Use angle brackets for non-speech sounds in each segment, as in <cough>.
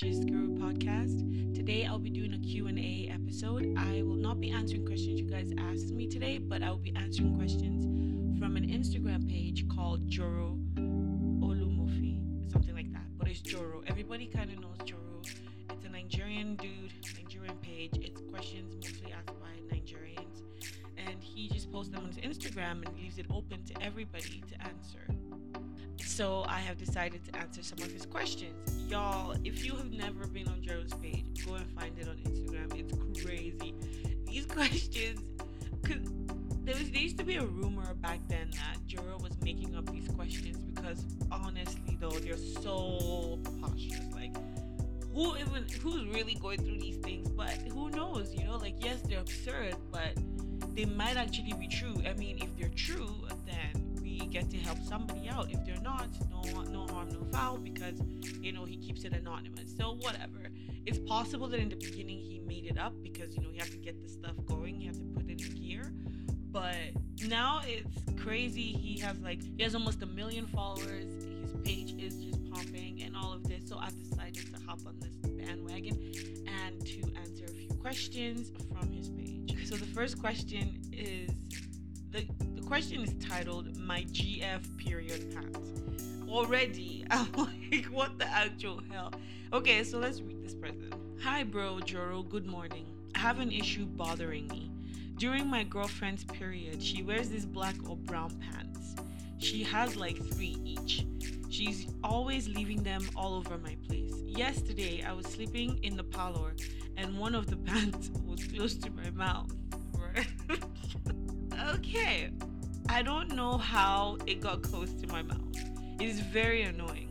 Gist Guru podcast. Today I'll be doing a Q&A episode. I will not be answering questions you guys asked me today, but I will be answering questions from an Instagram page called Joro Olumofi, something like that. But it's Joro. Everybody kind of knows Joro. It's a Nigerian dude, Nigerian page. It's questions mostly asked by Nigerians. And he just posts them on his Instagram and leaves it open to everybody to answer. So I have decided to answer some of his questions. Y'all, if you have never been on Joro's page, go and find it on Instagram. It's crazy. These <laughs> questions, cause there, was, there used to be a rumor back then that Joro was making up these questions because honestly though, they're so preposterous. Like who even who's really going through these things? But who knows? You know, like yes, they're absurd, but they might actually be true. I mean, if they're true, then get to help somebody out. If they're not, no no harm, no foul, because you know he keeps it anonymous. So whatever. It's possible that in the beginning he made it up because you know he had to get the stuff going, he had to put it in gear. But now it's crazy. He has like he has almost a million followers. His page is just pumping and all of this. So I decided to hop on this bandwagon and to answer a few questions from his page. So the first question is the the question is titled My GF Period Pants. Already, <laughs> I'm like, what the actual hell? Okay, so let's read this person. Hi, bro, Joro, good morning. I have an issue bothering me. During my girlfriend's period, she wears these black or brown pants. She has like three each. She's always leaving them all over my place. Yesterday, I was sleeping in the parlor and one of the <laughs> pants was close to my mouth. <laughs> okay, I don't know how it got close to my mouth. It is very annoying.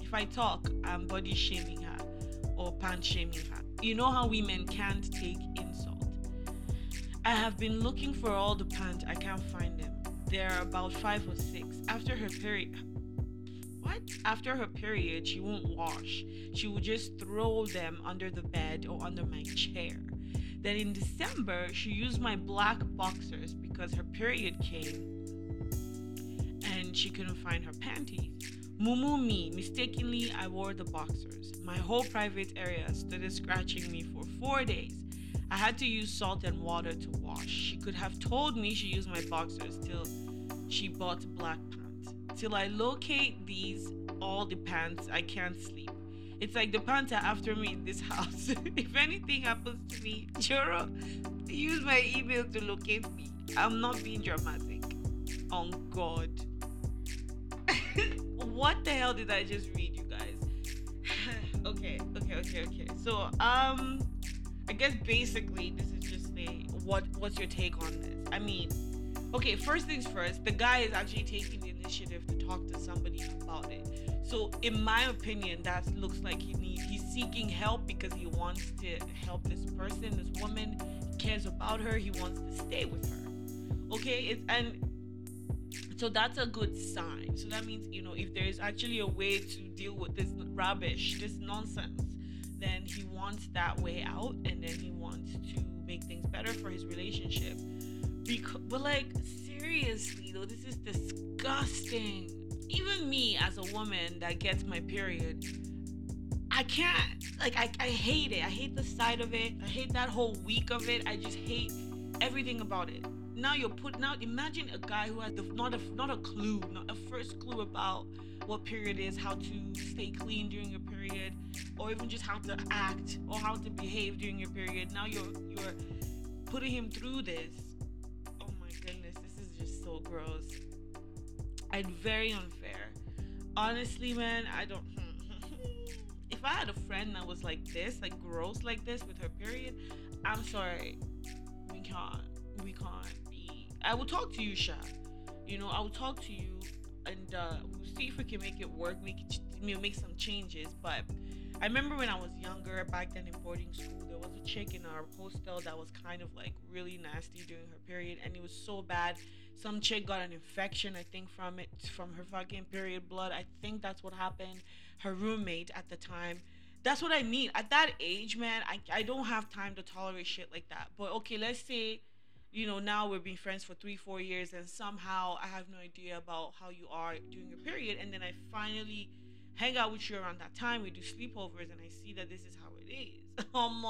If I talk, I'm body shaming her or pant shaming her. You know how women can't take insult. I have been looking for all the pants, I can't find them. There are about five or six. After her period, what? After her period, she won't wash. She will just throw them under the bed or under my chair. Then in December, she used my black boxers because her period came and she couldn't find her panties. Mumu me, mistakenly I wore the boxers. My whole private area started scratching me for four days. I had to use salt and water to wash. She could have told me she used my boxers till she bought black pants. Till I locate these all the pants, I can't sleep. It's like the pants are after me in this <laughs> house. if anything happens to me, Joro, use my email to locate me. I'm not being dramatic. On God. What the hell did I just read, you guys? <sighs> okay, okay, okay, okay. So, um, I guess basically this is just a what what's your take on this? I mean, okay, first things first, the guy is actually taking the initiative to talk to somebody about it. So, in my opinion, that looks like he needs he's seeking help because he wants to help this person, this woman, he cares about her, he wants to stay with her. Okay, it's and so that's a good sign so that means you know if there is actually a way to deal with this rubbish this nonsense then he wants that way out and then he wants to make things better for his relationship because but like seriously though this is disgusting even me as a woman that gets my period I can't like I, I hate it. I hate the sight of it. I hate that whole week of it. I just hate everything about it now you're put now imagine a guy who has not a not a clue not a first clue about what period is how to stay clean during your period or even just how to act or how to behave during your period. Now you're you're putting him through this. Oh my goodness this is just so gross and very unfair. Honestly man i don't <laughs> if i had a friend that was like this like gross like this with her period i'm sorry. We can't we can't. I will talk to you, Sha. You know, I will talk to you, and uh, we'll see if we can make it work. Make you know, make some changes. But I remember when I was younger, back then in boarding school, there was a chick in our hostel that was kind of like really nasty during her period, and it was so bad. Some chick got an infection, I think, from it, from her fucking period blood. I think that's what happened. Her roommate at the time that's what I mean. At that age, man, I, I don't have time to tolerate shit like that. But okay, let's say you know, now we've been friends for three, four years, and somehow I have no idea about how you are during your period, and then I finally hang out with you around that time. We do sleepovers, and I see that this is how it is. <laughs> um,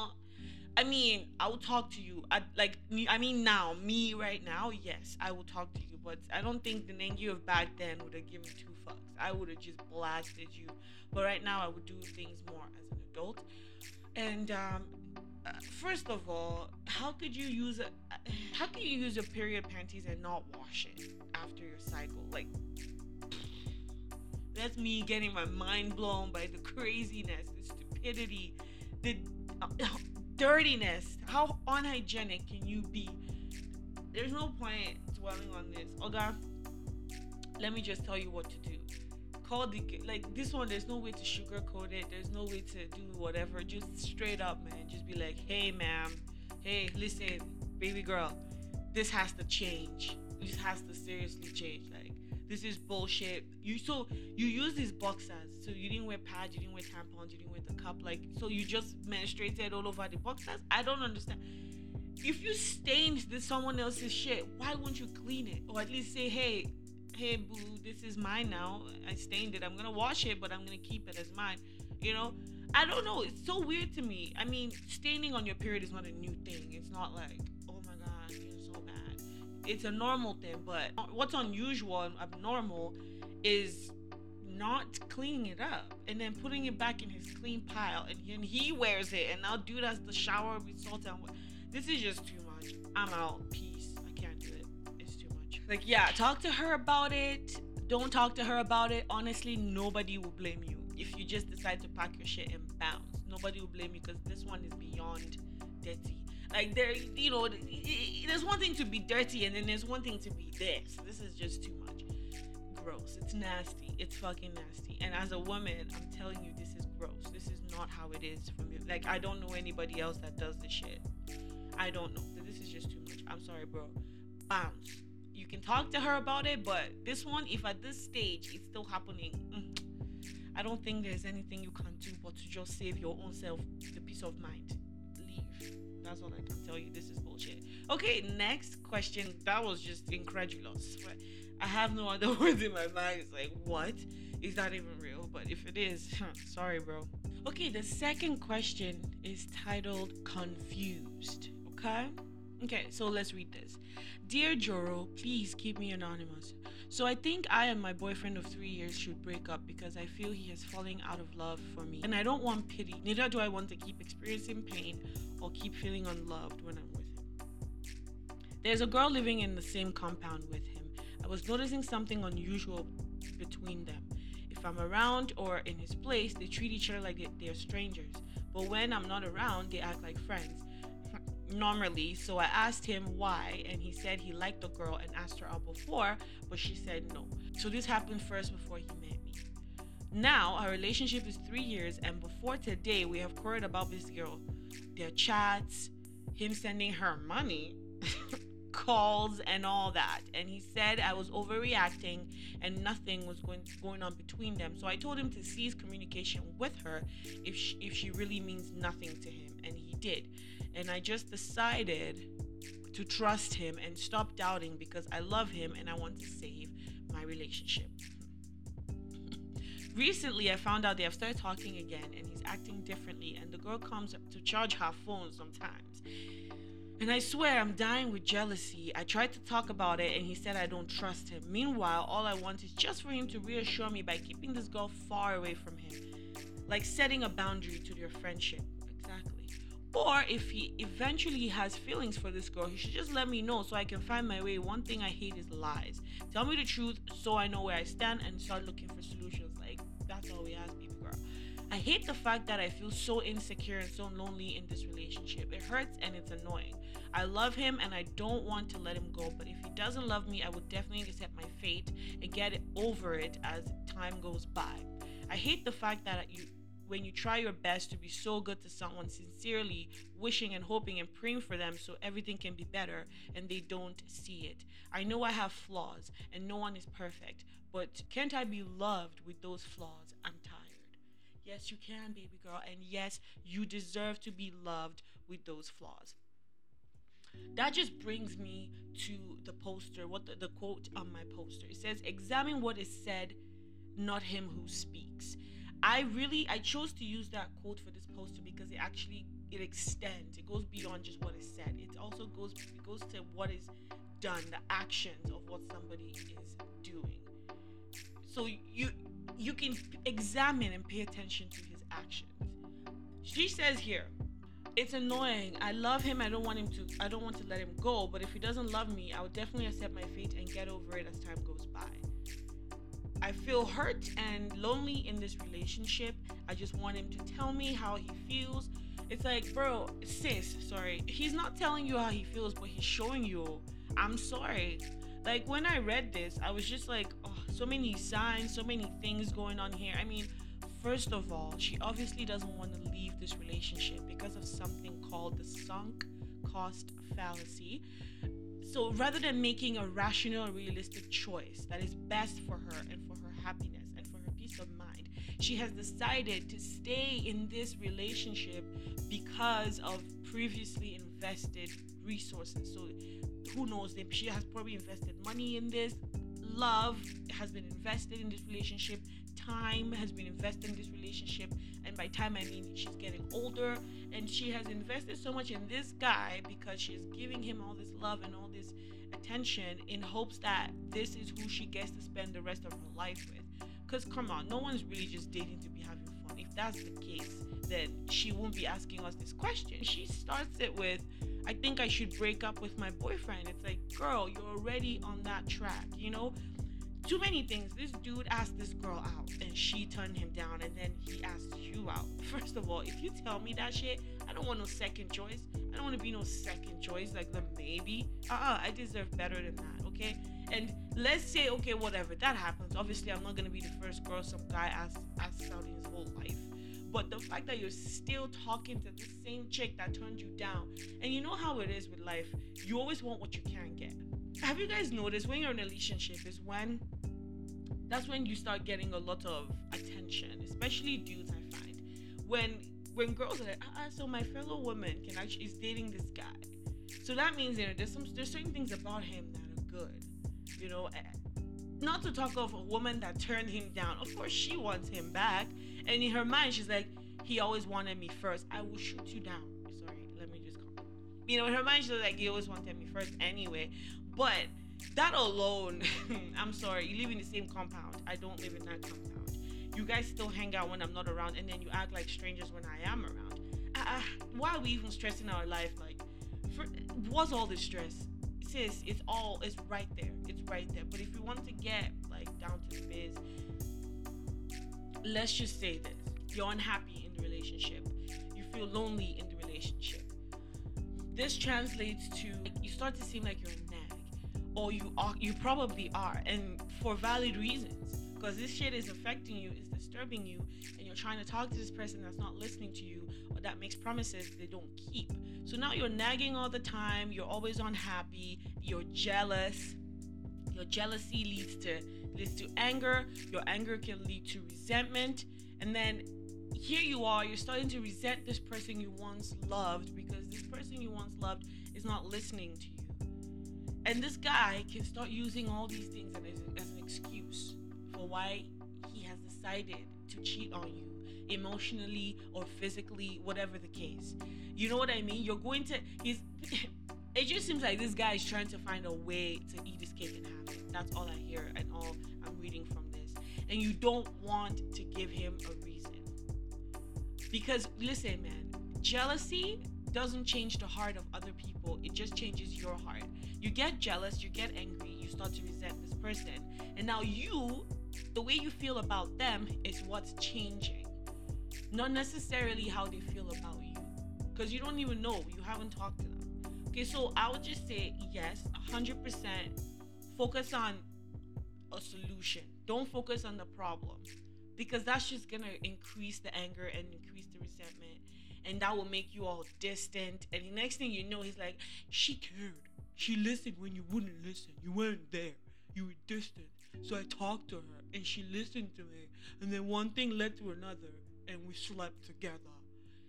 I mean, I will talk to you. I, like, I mean, now, me right now, yes, I will talk to you. But I don't think the Nengi of back then would have given two fucks. I would have just blasted you. But right now, I would do things more as an adult. And um, first of all, how could you use a how can you use a period panties and not wash it after your cycle? Like that's me getting my mind blown by the craziness, the stupidity, the uh, dirtiness. How unhygienic can you be? There's no point dwelling on this. Okay, let me just tell you what to do. Call the like this one. There's no way to sugarcoat it. There's no way to do whatever. Just straight up, man. Just be like, hey, ma'am. Hey, listen, baby girl. This has to change. This has to seriously change. Like this is bullshit. You so you use these boxers. So you didn't wear pads, you didn't wear tampons, you didn't wear the cup. Like so you just menstruated all over the boxers. I don't understand. If you stained this someone else's shit, why won't you clean it? Or at least say, hey, hey boo, this is mine now. I stained it. I'm gonna wash it, but I'm gonna keep it as mine. You know? I don't know. It's so weird to me. I mean, staining on your period is not a new thing. It's not like oh my god, you're so mad. it's a normal thing. But what's unusual and abnormal is not cleaning it up and then putting it back in his clean pile and he, and he wears it and now dude has the shower with salt and this is just too much i'm out peace like yeah talk to her about it don't talk to her about it honestly nobody will blame you if you just decide to pack your shit and bounce nobody will blame you because this one is beyond dirty like there, you know, there's one thing to be dirty, and then there's one thing to be this. This is just too much. Gross. It's nasty. It's fucking nasty. And as a woman, I'm telling you, this is gross. This is not how it is for me. Like I don't know anybody else that does this shit. I don't know. This is just too much. I'm sorry, bro. Bounce. Talk to her about it, but this one, if at this stage it's still happening, mm, I don't think there's anything you can do but to just save your own self the peace of mind. Leave. That's all I can tell you. This is bullshit. Okay, next question. That was just incredulous. I have no other <laughs> words in my mind. It's like, what? Is that even real? But if it is, <laughs> sorry, bro. Okay, the second question is titled Confused. Okay? Okay, so let's read this. Dear Joro, please keep me anonymous. So I think I and my boyfriend of three years should break up because I feel he is falling out of love for me. And I don't want pity. Neither do I want to keep experiencing pain or keep feeling unloved when I'm with him. There's a girl living in the same compound with him. I was noticing something unusual between them. If I'm around or in his place, they treat each other like they're strangers. But when I'm not around, they act like friends normally. So I asked him why, and he said he liked the girl and asked her out before, but she said no. So this happened first before he met me. Now our relationship is three years, and before today, we have quarreled about this girl. Their chats, him sending her money, <laughs> calls, and all that. And he said I was overreacting and nothing was going going on between them. So I told him to cease communication with her if she, if she really means nothing to him, and he did. And I just decided to trust him and stop doubting because I love him and I want to save my relationship. <laughs> Recently, I found out they have started talking again and he's acting differently, and the girl comes to charge her phone sometimes. And I swear I'm dying with jealousy. I tried to talk about it and he said I don't trust him. Meanwhile, all I want is just for him to reassure me by keeping this girl far away from him. Like setting a boundary to their friendship. Or if he eventually has feelings for this girl, he should just let me know so I can find my way. One thing I hate is lies. Tell me the truth so I know where I stand and start looking for solutions. Like, that's all we ask, baby girl. I hate the fact that I feel so insecure and so lonely in this relationship. It hurts and it's annoying. I love him and I don't want to let him go, but if he doesn't love me, I would definitely accept my fate and get over it as time goes by. I hate the fact that you when you try your best to be so good to someone sincerely, wishing and hoping and praying for them so everything can be better, and they don't see it. I know I have flaws, and no one is perfect, but can't I be loved with those flaws? I'm tired. Yes, you can, baby girl, and yes, you deserve to be loved with those flaws. That just brings me to the poster, what the, the quote on my poster. It says, Examine what is said not him who speaks. I really I chose to use that quote for this poster because it actually it extends. It goes beyond just what is said. It also goes it goes to what is done, the actions of what somebody is doing. So you you can examine and pay attention to his actions. She says here, it's annoying. I love him. I don't want him to I don't want to let him go, but if he doesn't love me, I would definitely accept my fate and get over it as time goes by. I feel hurt and lonely in this relationship. I just want him to tell me how he feels. It's like, bro, sis, sorry. He's not telling you how he feels, but he's showing you. I'm sorry. Like when I read this, I was just like, oh, so many signs, so many things going on here. I mean, first of all, she obviously doesn't want to leave this relationship because of something called the sunk cost fallacy. So rather than making a rational, realistic choice that is best for her and for happiness and for her peace of mind, she has decided to stay in this relationship because of previously invested resources. So who knows? She has probably invested money in this. Love has been invested in this relationship. Time has been invested in this relationship. And by time, I mean she's getting older. And she has invested so much in this guy because she's giving him all this love and all this attention in hopes that this is who she gets to spend the rest of her life with. Because come on, no one's really just dating to be having fun. If that's the case, then she won't be asking us this question. She starts it with, I think I should break up with my boyfriend. It's like, girl, you're already on that track, you know? Too many things. This dude asked this girl out and she turned him down and then he asked you out. <laughs> First of all, if you tell me that shit, I don't want no second choice. I don't want to be no second choice, like the maybe. Uh uh I deserve better than that, okay? And let's say, okay, whatever, that happens. Obviously, I'm not gonna be the first girl some guy asks, asks out in his whole life. But the fact that you're still talking to the same chick that turned you down, and you know how it is with life, you always want what you can't get. Have you guys noticed when you're in a relationship is when that's when you start getting a lot of attention, especially dudes. I find when when girls are like, ah, so my fellow woman can actually is dating this guy. So that means you know there's some there's certain things about him that are good, you know. Eh, not to talk of a woman that turned him down. Of course, she wants him back, and in her mind, she's like, he always wanted me first. I will shoot you down. Sorry, let me just calm. You know, in her mind, she's like, he always wanted me first anyway. But that alone, <laughs> I'm sorry, you live in the same compound. I don't live in that compound. You guys still hang out when I'm not around, and then you act like strangers when I am around. Uh, why are we even stressing our life? Like, for, what's all this stress? Sis, it's all, it's right there. It's right there. But if you want to get like down to the biz, let's just say this you're unhappy in the relationship, you feel lonely in the relationship. This translates to you start to seem like you're or you are you probably are, and for valid reasons. Because this shit is affecting you, it's disturbing you, and you're trying to talk to this person that's not listening to you or that makes promises they don't keep. So now you're nagging all the time, you're always unhappy, you're jealous. Your jealousy leads to leads to anger. Your anger can lead to resentment. And then here you are, you're starting to resent this person you once loved because this person you once loved is not listening to you. And this guy can start using all these things as, as an excuse for why he has decided to cheat on you emotionally or physically, whatever the case. You know what I mean? You're going to, he's, <laughs> it just seems like this guy is trying to find a way to eat his cake and have it. That's all I hear and all I'm reading from this. And you don't want to give him a reason. Because listen, man, jealousy doesn't change the heart of other people, it just changes your heart. You get jealous, you get angry, you start to resent this person. And now you, the way you feel about them is what's changing. Not necessarily how they feel about you. Because you don't even know, you haven't talked to them. Okay, so I would just say yes, 100% focus on a solution. Don't focus on the problem because that's just gonna increase the anger and increase the resentment, and that will make you all distant. And the next thing you know, he's like, She cared. She listened when you wouldn't listen. You weren't there. You were distant. So I talked to her and she listened to me. And then one thing led to another and we slept together.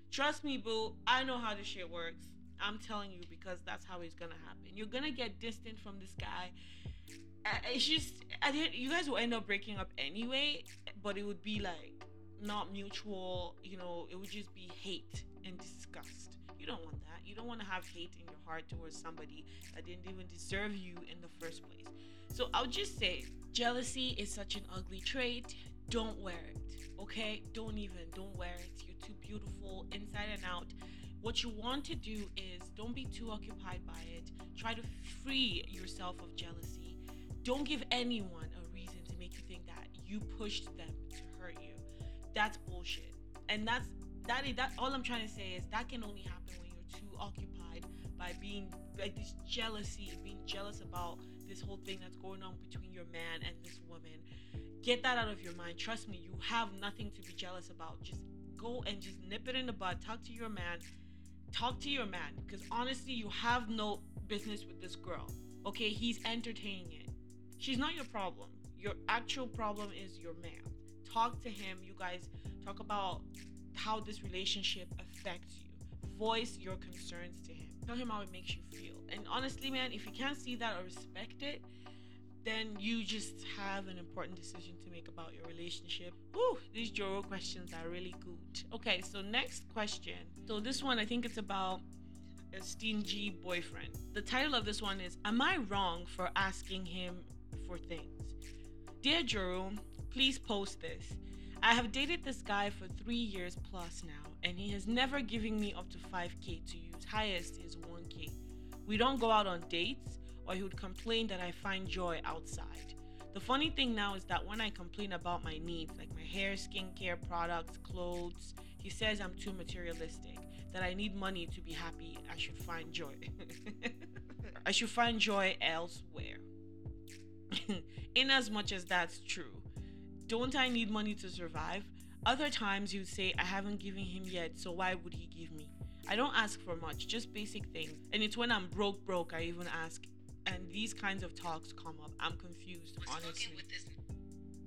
Trust me, boo, I know how this shit works. I'm telling you because that's how it's gonna happen. You're gonna get distant from this guy, uh, it's just I didn't, you guys will end up breaking up anyway, but it would be like not mutual. You know, it would just be hate and disgust. You don't want that. You don't want to have hate in your heart towards somebody that didn't even deserve you in the first place. So I'll just say jealousy is such an ugly trait. Don't wear it. Okay? Don't even. Don't wear it. You're too beautiful inside and out. What you want to do is don't be too occupied by it. Try to free yourself of jealousy. Don't give anyone a reason to make you think that you pushed them to hurt you. That's bullshit. And that's that is that all I'm trying to say is that can only happen when you're too occupied by being like this jealousy, being jealous about this whole thing that's going on between your man and this woman. Get that out of your mind. Trust me, you have nothing to be jealous about. Just go and just nip it in the bud. Talk to your man. Talk to your man. Because honestly, you have no business with this girl. Okay, he's entertaining it. She's not your problem. Your actual problem is your man. Talk to him. You guys talk about how this relationship affects you. Voice your concerns to him. Tell him how it makes you feel. And honestly, man, if you can't see that or respect it, then you just have an important decision to make about your relationship. Whew, these Joro questions are really good. Okay, so next question. So this one, I think it's about a stingy boyfriend. The title of this one is Am I wrong for asking him for things? Dear Jerome, please post this. I have dated this guy for three years plus now, and he has never given me up to 5k to use. Highest is 1k. We don't go out on dates, or he would complain that I find joy outside. The funny thing now is that when I complain about my needs, like my hair, skincare products, clothes, he says I'm too materialistic, that I need money to be happy. I should find joy. <laughs> I should find joy elsewhere. <laughs> In as much as that's true, don't I need money to survive? Other times you'd say, I haven't given him yet, so why would he give me? I don't ask for much, just basic things. And it's when I'm broke, broke, I even ask. And these kinds of talks come up. I'm confused, honestly.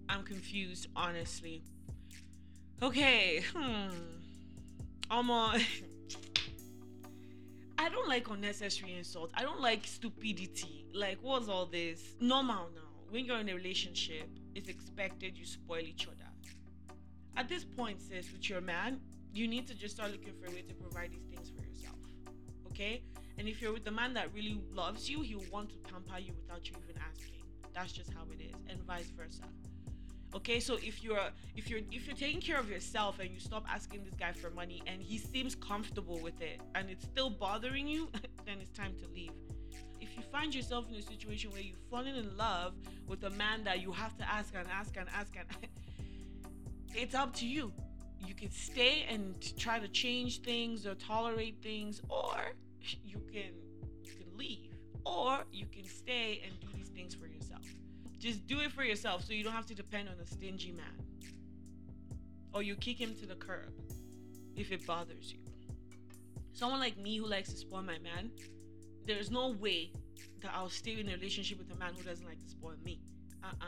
I'm confused, honestly. Okay, hmm. Almost. <laughs> I don't like unnecessary insults. I don't like stupidity. Like, what's all this? Normal now. When you're in a relationship, it's expected you spoil each other. At this point, sis, with your man, you need to just start looking for a way to provide these things for yourself. Okay? And if you're with the man that really loves you, he'll want to pamper you without you even asking. That's just how it is, and vice versa. Okay, so if you're if you're if you're taking care of yourself and you stop asking this guy for money and he seems comfortable with it and it's still bothering you, <laughs> then it's time to leave. If you find yourself in a situation where you've fallen in love with a man that you have to ask and ask and ask and <laughs> it's up to you. You can stay and try to change things or tolerate things or <laughs> you can you can leave or you can stay and do these things for yourself. Just do it for yourself so you don't have to depend on a stingy man. Or you kick him to the curb if it bothers you. Someone like me who likes to spoil my man there's no way that I'll stay in a relationship with a man who doesn't like to spoil me. Uh-uh.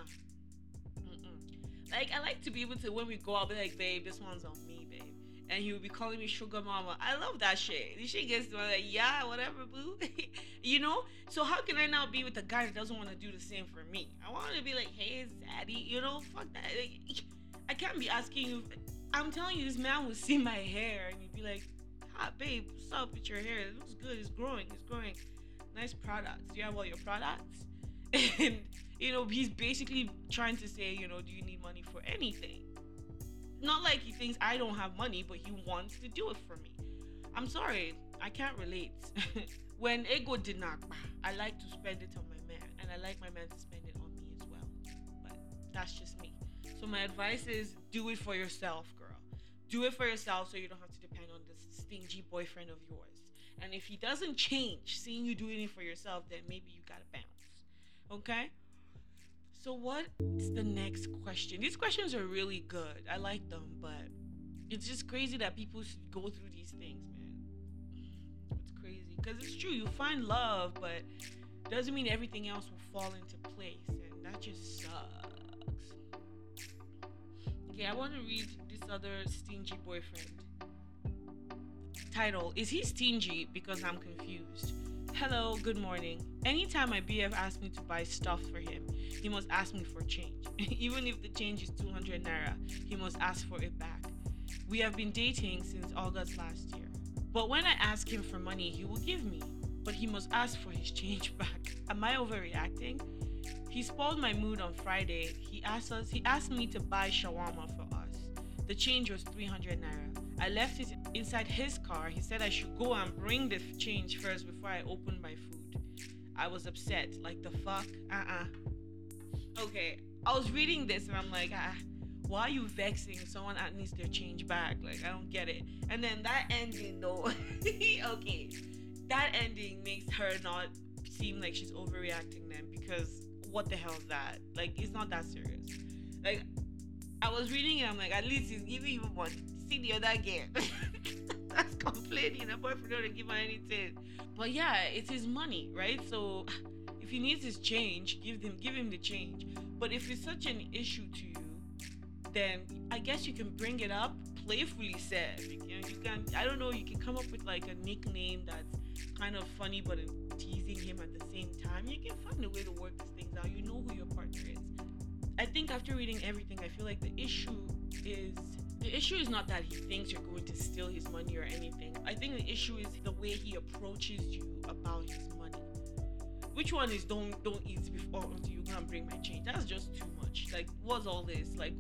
Like I like to be able to when we go out, be like, babe, this one's on me, babe. And he would be calling me sugar mama. I love that shit. This shit gets me like, yeah, whatever, boo. <laughs> you know? So how can I now be with a guy that doesn't want to do the same for me? I want to be like, hey, zaddy, you know, fuck that. Like, I can't be asking you. I'm telling you, this man would see my hair and he'd be like, hot babe, what's up with your hair? It looks good. It's growing. It's growing. Nice products. Do you have all your products? <laughs> And you know, he's basically trying to say, you know, do you need money for anything? Not like he thinks I don't have money, but he wants to do it for me. I'm sorry, I can't relate. <laughs> when ego did not, I like to spend it on my man, and I like my man to spend it on me as well. But that's just me. So my advice is do it for yourself, girl. Do it for yourself so you don't have to depend on this stingy boyfriend of yours. And if he doesn't change, seeing you doing it for yourself, then maybe you gotta bounce. Okay? So, what's the next question? These questions are really good. I like them, but it's just crazy that people go through these things, man. It's crazy because it's true. You find love, but doesn't mean everything else will fall into place, and that just sucks. Okay, I want to read this other stingy boyfriend. Title Is he stingy because I'm confused? Hello, good morning. Anytime my BF asks me to buy stuff for him, he must ask me for change. <laughs> Even if the change is 200 naira, he must ask for it back. We have been dating since August last year. But when I ask him for money, he will give me. But he must ask for his change <laughs> back. Am I overreacting? He spoiled my mood on Friday. He asked us he asked me to buy shawarma for us. The change was 300 naira. I left it inside his car. He said I should go and bring the change first before I open my food. I was upset. Like the fuck? Uh-uh. Okay. I was reading this and I'm like, ah, why are you vexing someone that needs their change back? Like I don't get it. And then that ending though, <laughs> okay, that ending makes her not seem like she's overreacting then because what the hell is that? Like it's not that serious. Like I was reading it, I'm like, at least he's giving you one. See the other girl. That's complaining. A boyfriend don't give her anything. But yeah, it's his money, right? So if he needs his change, give him give him the change. But if it's such an issue to you, then I guess you can bring it up playfully said. You know, you can I don't know, you can come up with like a nickname that's kind of funny but teasing him at the same time. You can find a way to work these things out. You know who your partner is. I think after reading everything, I feel like the issue is the issue is not that he thinks you're going to steal his money or anything. I think the issue is the way he approaches you about his money. Which one is don't don't eat before until you and bring my change? That's just too much. Like, what's all this? Like,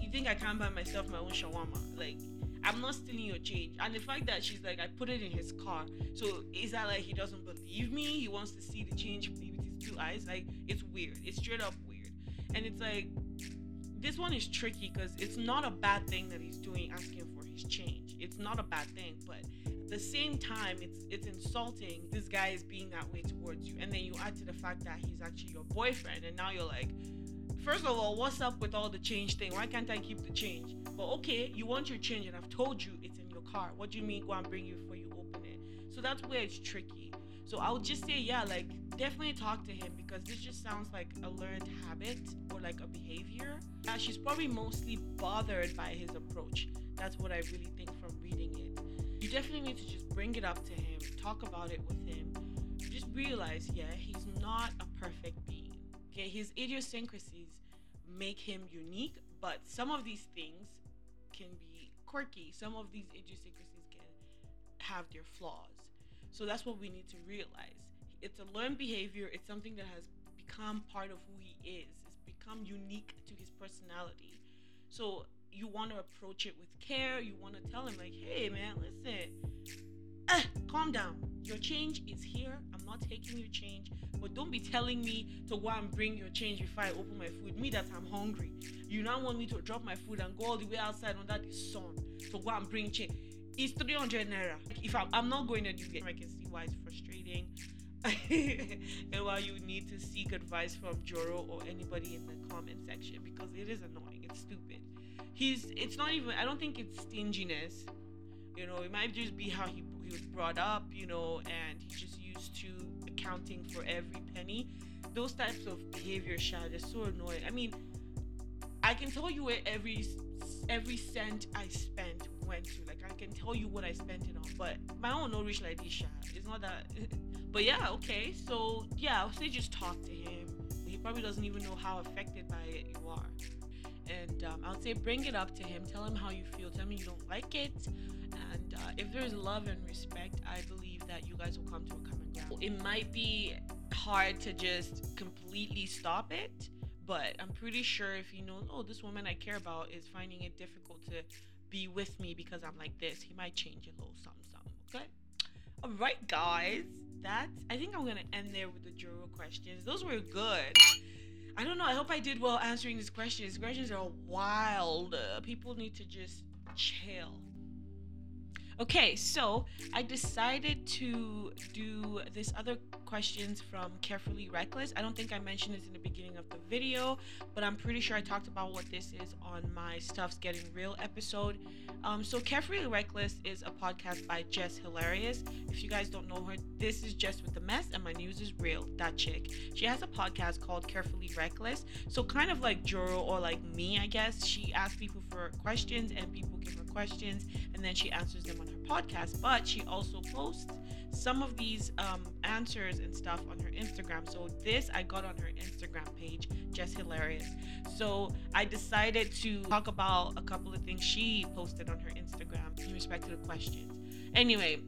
you think I can't buy myself my own shawarma? Like, I'm not stealing your change. And the fact that she's like, I put it in his car. So is that like he doesn't believe me? He wants to see the change with his two eyes? Like, it's weird. It's straight up weird. And it's like, this one is tricky because it's not a bad thing that he's doing asking for his change. It's not a bad thing, but at the same time, it's it's insulting. This guy is being that way towards you, and then you add to the fact that he's actually your boyfriend, and now you're like, first of all, what's up with all the change thing? Why can't I keep the change? But okay, you want your change, and I've told you it's in your car. What do you mean go and bring you before you open it? So that's where it's tricky. So I'll just say, yeah, like definitely talk to him because this just sounds like a learned habit or like a behavior. Yeah, she's probably mostly bothered by his approach. That's what I really think from reading it. You definitely need to just bring it up to him, talk about it with him. Just realize, yeah, he's not a perfect being. Okay, his idiosyncrasies make him unique, but some of these things can be quirky. Some of these idiosyncrasies can have their flaws. So that's what we need to realize. It's a learned behavior, it's something that has become part of who he is, it's become unique to his personality. So you want to approach it with care. You want to tell him, like, hey, man, listen, eh, calm down. Your change is here. I'm not taking your change. But don't be telling me to go and bring your change before I open my food. Me that I'm hungry. You now want me to drop my food and go all the way outside under the sun to go and bring change. It's 300 naira. If I'm, I'm not going anywhere, I can see why it's frustrating. <laughs> and why you need to seek advice from Joro or anybody in the comment section because it is annoying. It's stupid. He's it's not even I don't think it's stinginess. You know, it might just be how he, he was brought up, you know, and he's just used to accounting for every penny. Those types of behavior, Shad, is so annoying. I mean, I can tell you where every every cent I spent went to. Like I can tell you what I spent it on, but my own no rich like this. It's not that. <laughs> but yeah, okay. So yeah, I'll say just talk to him. He probably doesn't even know how affected by it you are. And um, I'll say bring it up to him. Tell him how you feel. Tell him you don't like it. And uh, if there's love and respect, I believe that you guys will come to a common ground. It might be hard to just completely stop it but I'm pretty sure if you know, oh, this woman I care about is finding it difficult to be with me because I'm like this, he might change a little something, something. Okay. All right, guys. That's. I think I'm gonna end there with the Joro questions. Those were good. I don't know. I hope I did well answering these questions. Questions are wild. Uh, people need to just chill. Okay, so I decided to do this other questions from Carefully Reckless. I don't think I mentioned this in the beginning of the video, but I'm pretty sure I talked about what this is on my Stuff's Getting Real episode. Um, so Carefully Reckless is a podcast by Jess Hilarious. If you guys don't know her, this is Jess with the mess, and my news is real. That chick. She has a podcast called Carefully Reckless. So kind of like Joro or like me, I guess. She asks people for questions, and people give her questions, and then she answers them on her podcast, but she also posts some of these um, answers and stuff on her Instagram. So this I got on her Instagram page, Jess Hilarious. So I decided to talk about a couple of things she posted on her Instagram in respect to the questions. Anyway,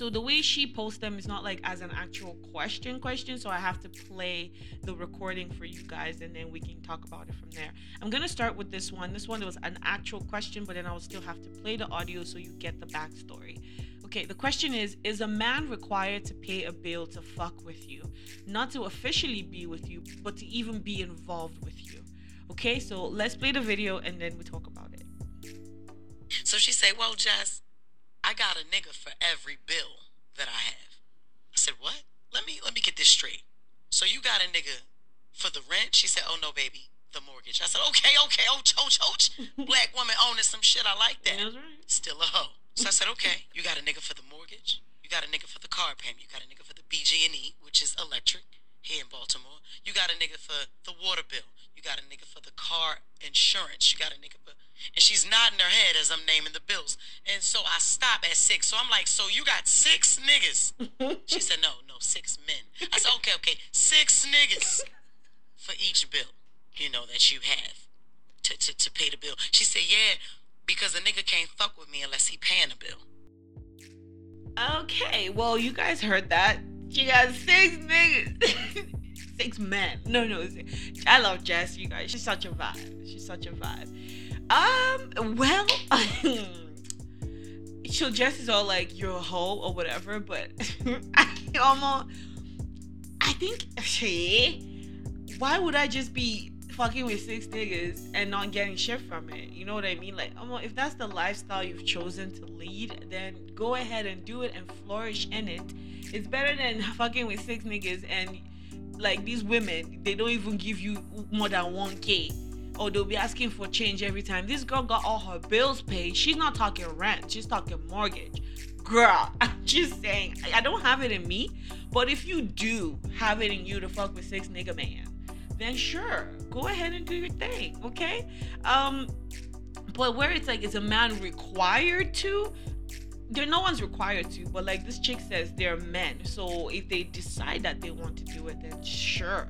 so the way she posts them is not like as an actual question question. So i have to play the recording for you guys and then we can talk about it from there. I'm to start with this one. This one was an actual question but then i will still have to play the audio so you get the backstory. Okay the question is is a man required to pay a bill to fuck with you? Not to officially be with you but to even be involved with you. Okay so let's play the video and then we talk about it. So she said well jess I got a nigga for every bill that I have. I said, what? Let me let me get this straight. So you got a nigga for the rent? She said, oh no, baby, the mortgage. I said, okay, okay, oh, choach, choach. Oh. <laughs> Black woman owning some shit. I like that. That's right. Still a hoe. So I said, okay, you got a nigga for the mortgage. You got a nigga for the car payment. You got a nigga for the BG&E, which is electric here in Baltimore. You got a nigga for the water bill. You got a nigga for the car insurance. You got a nigga for and she's nodding her head as I'm naming the bills. And so I stop at six. So I'm like, so you got six niggas? she said, no, no, six men. I said, okay, okay, six niggas for each bill, you know, that you have to, to, to pay the bill. She said, yeah, because a nigga can't fuck with me unless he paying a bill. Okay, well, you guys heard that. She got six niggas. <laughs> six men. No, no, I love Jess, you guys. She's such a vibe. She's such a vibe. Um, well, <laughs> so Jess is all like, you're a hoe or whatever, but <laughs> I almost, I think, hey, why would I just be fucking with six niggas and not getting shit from it? You know what I mean? Like, almost, if that's the lifestyle you've chosen to lead, then go ahead and do it and flourish in it. It's better than <laughs> fucking with six niggas and like these women, they don't even give you more than 1k or they'll be asking for change every time. This girl got all her bills paid. She's not talking rent, she's talking mortgage. Girl, <laughs> I'm just saying, I don't have it in me. But if you do have it in you to fuck with six nigga man, then sure, go ahead and do your thing, okay? Um, but where it's like, is a man required to? There, no one's required to, but like this chick says, they're men. So if they decide that they want to do it, then sure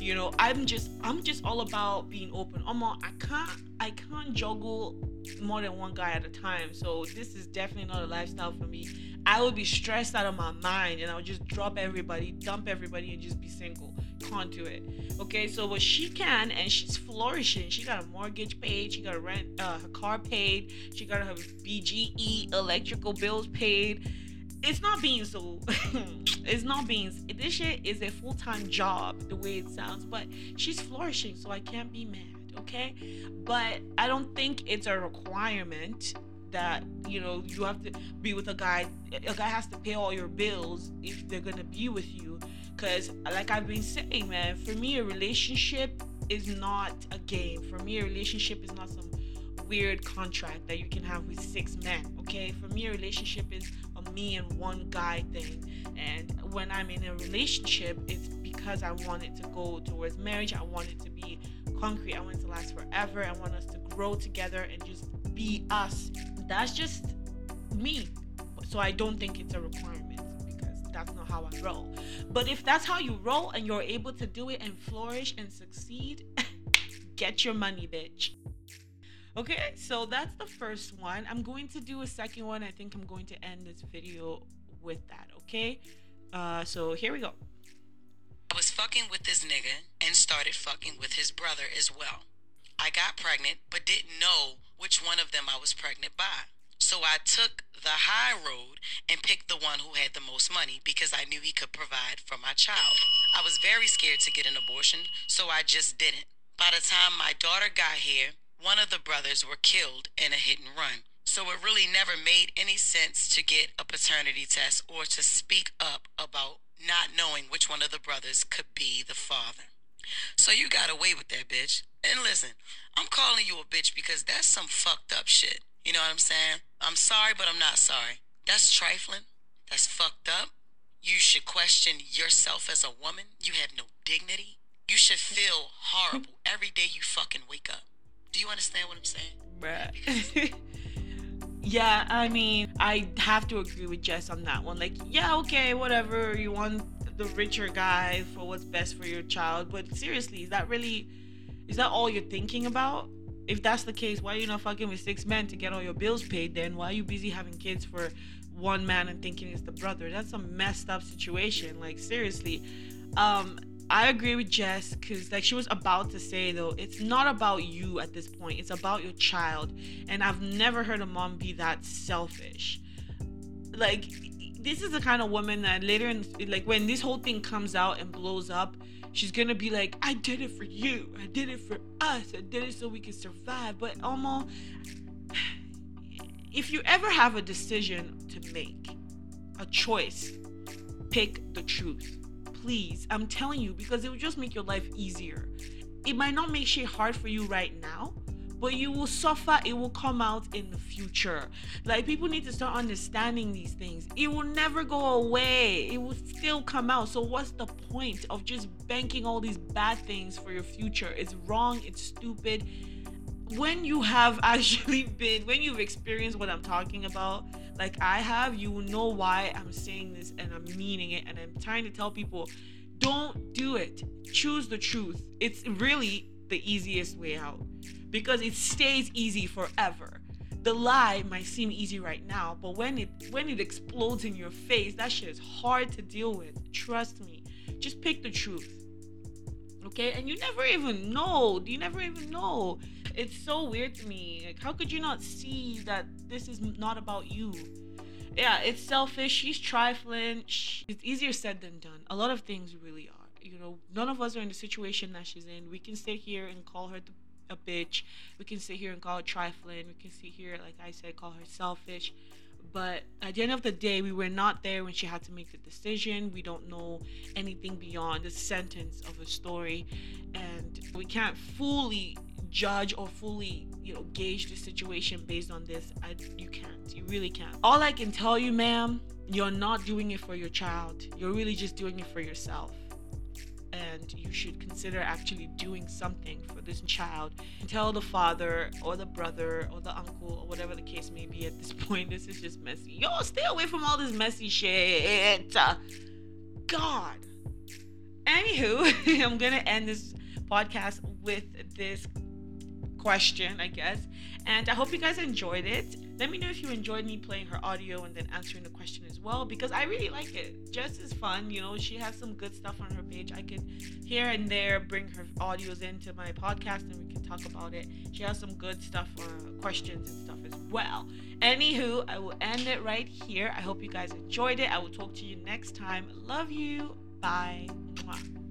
you know i'm just i'm just all about being open i'm all, i can't i can't juggle more than one guy at a time so this is definitely not a lifestyle for me i would be stressed out of my mind and i would just drop everybody dump everybody and just be single can't it. Okay so what she can and she's flourishing. She got a mortgage paid she got a rent uh, her car paid she got her bge electrical bills paid. It's not being so <laughs> it's not being this shit is a full-time job the way it sounds but she's flourishing so i can't be mad okay? But i don't think it's a requirement that you know you have to be with a guy a guy has to pay all your bills if they're gonna be with you because like i've been saying man for me a relationship is not a game for me a relationship is not some weird contract that you can have with six men okay for me a relationship is a me and one guy thing. And when I'm in a relationship, it's because I want it to go towards marriage. I want it to be concrete. I want it to last forever. I want us to grow together and just be us. That's just me. So I don't think it's a requirement that's not how I roll. But if that's how you roll and you're able to do it and flourish and succeed, <laughs> get your money, bitch. Okay, so that's the first one. I'm going to do a second one. I think I'm going to end this video with that, okay? Uh, so here we go. I was fucking with this nigga and started fucking with his brother as well. I got pregnant, but didn't know which one of them I was pregnant by. So I took the high road and picked the one who had the most money because I knew he could provide for my child. I was very scared to get an abortion, so I just didn't. By the time my daughter got here, one of the brothers were killed in a hit and run. So it really never made any sense to get a paternity test or to speak up about not knowing which one of the brothers could be the father. So you got away with that, bitch. And listen, I'm calling you a bitch because that's some fucked up shit. You know what I'm saying? I'm sorry, but I'm not sorry. That's trifling. That's fucked up. You should question yourself as a woman. You have no dignity. You should feel horrible <laughs> every day you fucking wake up. Do you understand what I'm saying? Bruh. <laughs> Yeah, I mean, I have to agree with Jess on that one. Like, yeah, okay, whatever. You want the richer guy for what's best for your child, but seriously, is that really is that all you're thinking about? If that's the case, why are you not fucking with six men to get all your bills paid then? Why are you busy having kids for one man and thinking it's the brother? That's a messed up situation. Like seriously. Um I agree with Jess because, like she was about to say, though, it's not about you at this point. It's about your child. And I've never heard a mom be that selfish. Like, this is the kind of woman that later, in, like, when this whole thing comes out and blows up, she's gonna be like, I did it for you. I did it for us. I did it so we can survive. But, almost, if you ever have a decision to make, a choice, pick the truth please. I'm telling you, because it will just make your life easier. It might not make shit hard for you right now, but you will suffer. It will come out in the future. Like, people need to start understanding these things. It will never go away, it will still come out. So, what's the point of just banking all these bad things for your future? It's wrong, it's stupid. When you have <laughs> actually been, when you've experienced what I'm talking about, like I have, you will know why I'm saying this and I'm meaning it. And I'm trying to tell people don't do it. Choose the truth. It's really the easiest way out because it stays easy forever. The lie might seem easy right now, but when it when it explodes in your face, that shit is hard to deal with. Trust me. Just pick the truth. Okay? And you never even know. You never even know it's so weird to me. Like, how could you not see that this is not about you? Yeah, it's selfish. She's trifling. It's easier said than done. A lot of things really are. You know, none of us are in the situation that she's in. We can sit here and call her a bitch. We can sit here and call her trifling. We can sit here, like I said, call her selfish. But at the end of the day, we were not there when she had to make the decision. We don't know anything beyond the sentence of a story. And we can't fully judge or fully you know gauge the situation based on this I, you can't you really can't all i can tell you ma'am you're not doing it for your child you're really just doing it for yourself and you should consider actually doing something for this child. Tell the father or the brother or the uncle or whatever the case may be at this <laughs> point. This is just messy. Yo stay away from all this messy shit. God. Anywho <laughs> i'm gonna end this podcast with this question, I guess. And I hope you guys enjoyed it. Let me know if you enjoyed me playing her audio and then answering the question as well because I really like it. Jess is fun, you know, she has some good stuff on her page. I can here and there bring her audios into my podcast and we can talk about it. She has some good stuff for questions and stuff as well. Anywho, I will end it right here. I hope you guys enjoyed it. I will talk to you next time. Love you. Bye. Mwah.